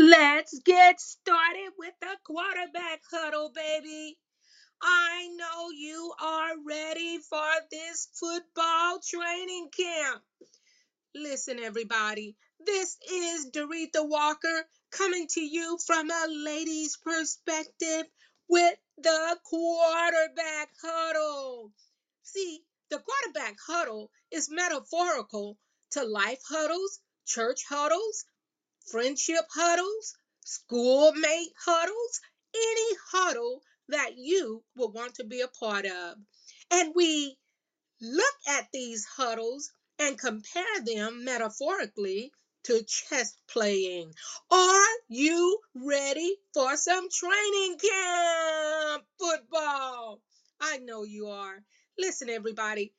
Let's get started with the quarterback huddle, baby. I know you are ready for this football training camp. Listen, everybody, this is Doretha Walker coming to you from a lady's perspective with the quarterback huddle. See, the quarterback huddle is metaphorical to life huddles, church huddles, friendship huddles, schoolmate huddles, any huddle that you would want to be a part of. And we look at these huddles and compare them metaphorically to chess playing. Are you ready for some training camp football? I know you are. Listen, everybody,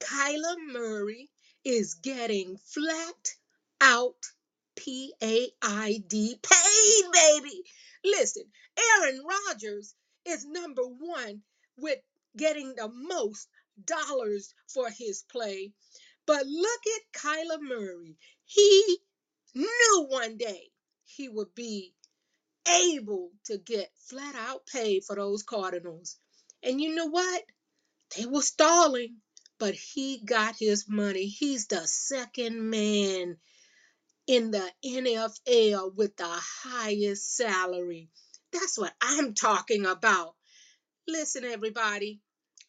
Kyler Murray is getting flat out P A I D paid, baby. Listen, Aaron Rodgers is number one with getting the most dollars for his play. But look at Kyler Murray. He knew one day he would be able to get flat out paid for those Cardinals. And you know what? They were stalling, but he got his money. He's the second man in the NFL with the highest salary. That's what I'm talking about. Listen, everybody,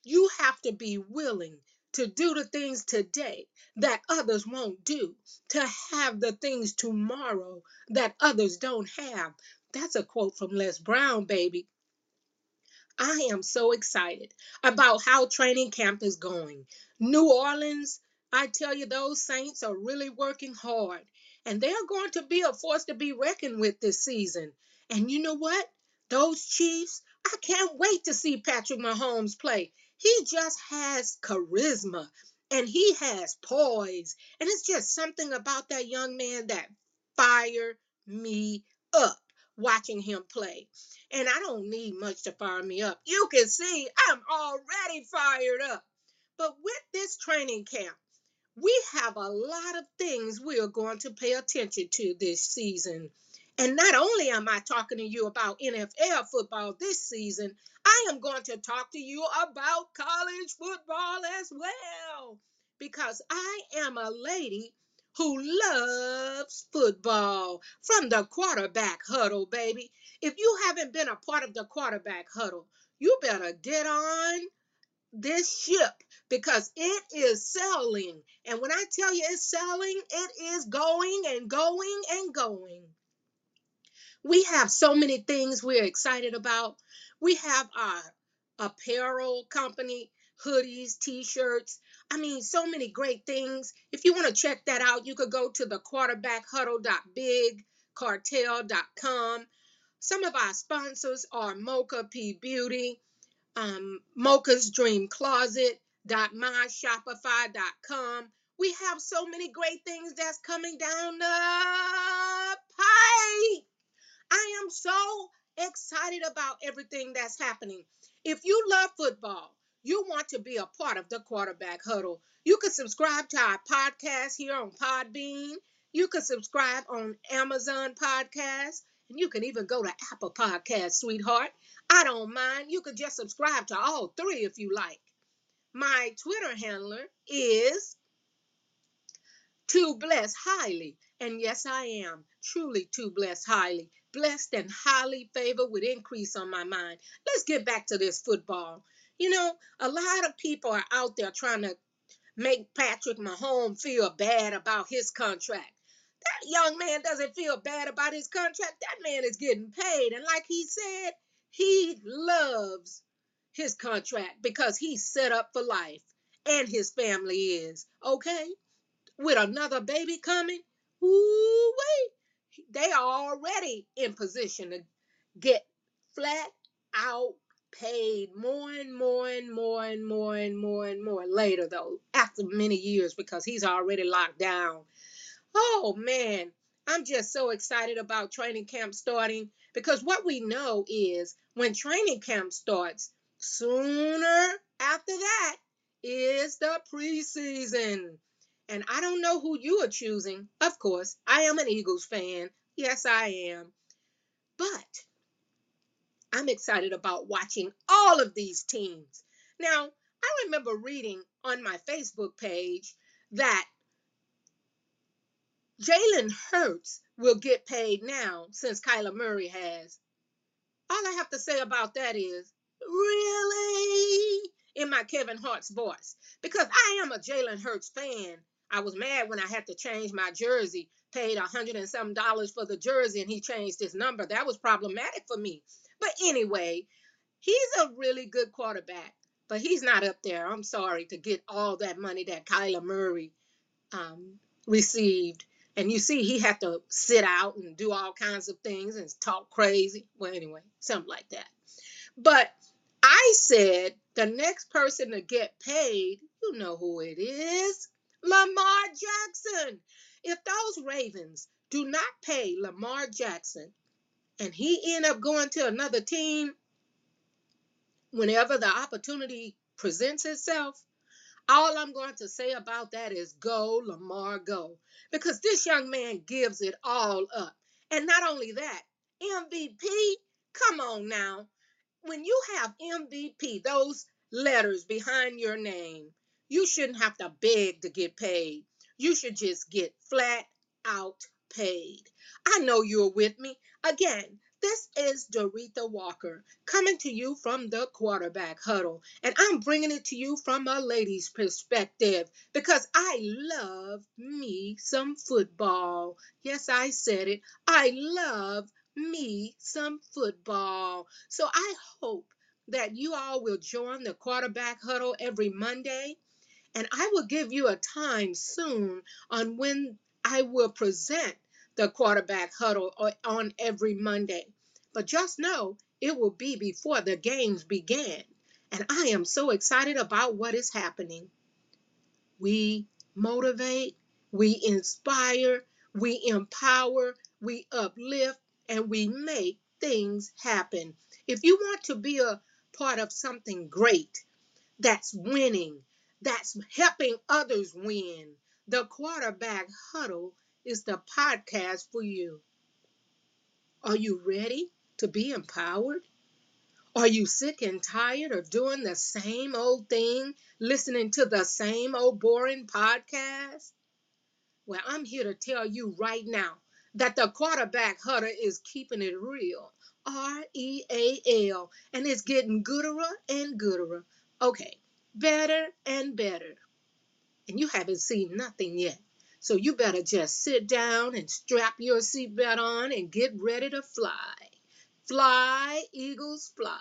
you have to be willing to do the things today that others won't do, to have the things tomorrow that others don't have. That's a quote from Les Brown, baby. I am so excited about how training camp is going. New Orleans, I tell you, those Saints are really working hard, and they're going to be a force to be reckoned with this season. And you know what? Those Chiefs, I can't wait to see Patrick Mahomes play. He just has charisma and he has poise, and it's just something about that young man that fire me up watching him play and I don't need much to fire me up. You can see I'm already fired up. But with this training camp, we have a lot of things we are going to pay attention to this season. And not only am I talking to you about NFL football this season, I am going to talk to you about college football as well. Because I am a lady who loves football from the quarterback huddle, baby. If you haven't been a part of the quarterback huddle, you better get on this ship because it is selling. And when I tell you it's selling, it is going and going and going. We have so many things we're excited about. We have our apparel company, hoodies, t-shirts. I mean, so many great things. If you want to check that out, you could go to the quarterbackhuddle.bigcartel.com. Some of our sponsors are Mocha P Beauty, um, Mocha's Dream Closet, myshopify.com. We have so many great things that's coming down the pipe. I am so excited about everything that's happening. If you love football, you want to be a part of the quarterback huddle. You can subscribe to our podcast here on Podbean. You can subscribe on Amazon Podcast. And you can even go to Apple Podcast, sweetheart. I don't mind. You can just subscribe to all three if you like. My Twitter handler is to bless highly. And yes, I am truly to bless highly. Blessed and highly favored with increase on my mind. Let's get back to this football. You know, a lot of people are out there trying to make Patrick Mahomes feel bad about his contract. That young man doesn't feel bad about his contract. That man is getting paid. And like he said, he loves his contract because he's set up for life and his family is. Okay? With another baby coming, ooh wait, they are already in position to get flat out paid more and more and more and more and more and more later though after many years because he's already locked down oh man i'm just so excited about training camp starting because what we know is when training camp starts sooner after that is the preseason and i don't know who you are choosing of course i am an eagles fan Yes, I am. But I'm excited about watching all of these teams. Now, I remember reading on my Facebook page that Jalen Hurts will get paid now since Kyler Murray has. All I have to say about that is, really? In my Kevin Hart's voice. Because I am a Jalen Hurts fan. I was mad when I had to change my jersey, paid a hundred and some dollars for the jersey, and he changed his number. That was problematic for me. But anyway, he's a really good quarterback, but he's not up there. I'm sorry to get all that money that Kyler Murray um, received. And you see, he had to sit out and do all kinds of things and talk crazy. Well, anyway, something like that. But I said the next person to get paid, you know who it is Lamar Jackson. If those Ravens do not pay Lamar Jackson and he end up going to another team whenever the opportunity presents itself, all I'm going to say about that is go, Lamar, go. Because this young man gives it all up. And not only that, MVP, come on now. When you have MVP, those letters behind your name, you shouldn't have to beg to get paid. You should just get flat out paid. I know you're with me. Again, this is Doretha Walker coming to you from the quarterback huddle, and I'm bringing it to you from a lady's perspective because I love me some football. Yes, I said it. I love me some football. So I hope that you all will join the quarterback huddle every Monday. And I will give you a time soon on when I will present the quarterback huddle uh, on every Monday. But just know it will be before the games begin. And I am so excited about what is happening. We motivate, we inspire, we empower, we uplift, and we make things happen. If you want to be a part of something great that's winning, that's helping others win, the quarterback huddle is the podcast for you. Are you ready to be empowered? Are you sick and tired of doing the same old thing, listening to the same old boring podcast? Well, I'm here to tell you right now that the quarterback huddle is keeping it real. R E A L. And it's getting gooder and gooder. Okay, better and better. And you haven't seen nothing yet. So you better just sit down and strap your seatbelt on and get ready to fly. Fly, eagles, fly.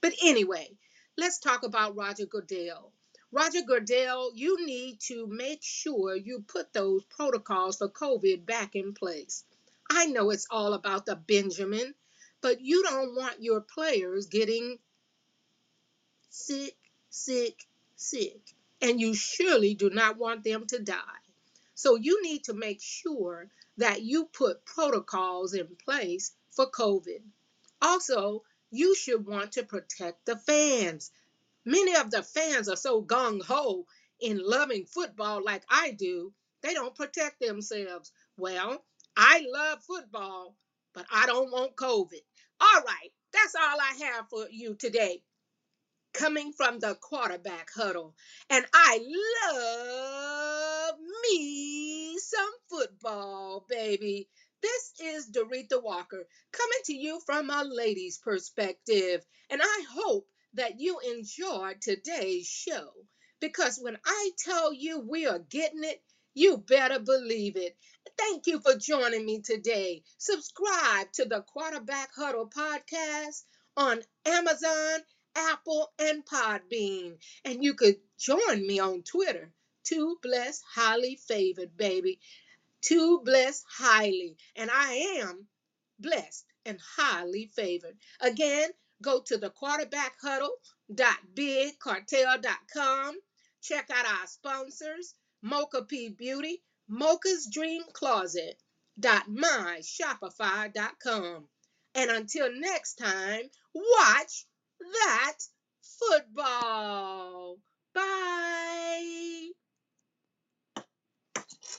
But anyway, let's talk about Roger Goodell. Roger Goodell, you need to make sure you put those protocols for COVID back in place. I know it's all about the Benjamin, but you don't want your players getting sick, sick, sick. And you surely do not want them to die. So you need to make sure that you put protocols in place for COVID. Also, you should want to protect the fans. Many of the fans are so gung ho in loving football like I do, they don't protect themselves. Well, I love football, but I don't want COVID. All right, that's all I have for you today. Coming from the quarterback huddle. And I love me some football, baby. This is Doretha Walker coming to you from a lady's perspective. And I hope that you enjoyed today's show because when I tell you we are getting it, you better believe it. Thank you for joining me today. Subscribe to the Quarterback Huddle podcast on Amazon, Apple, and Podbean. And you could join me on Twitter. Too blessed, highly favored, baby. Too blessed highly. And I am blessed and highly favored. Again, go to the quarterbackhuddle.bigcartel.com. Check out our sponsors, Mocha P Beauty, Mocha's Dream Closet, myshopify.com. And until next time, watch that football. Bye.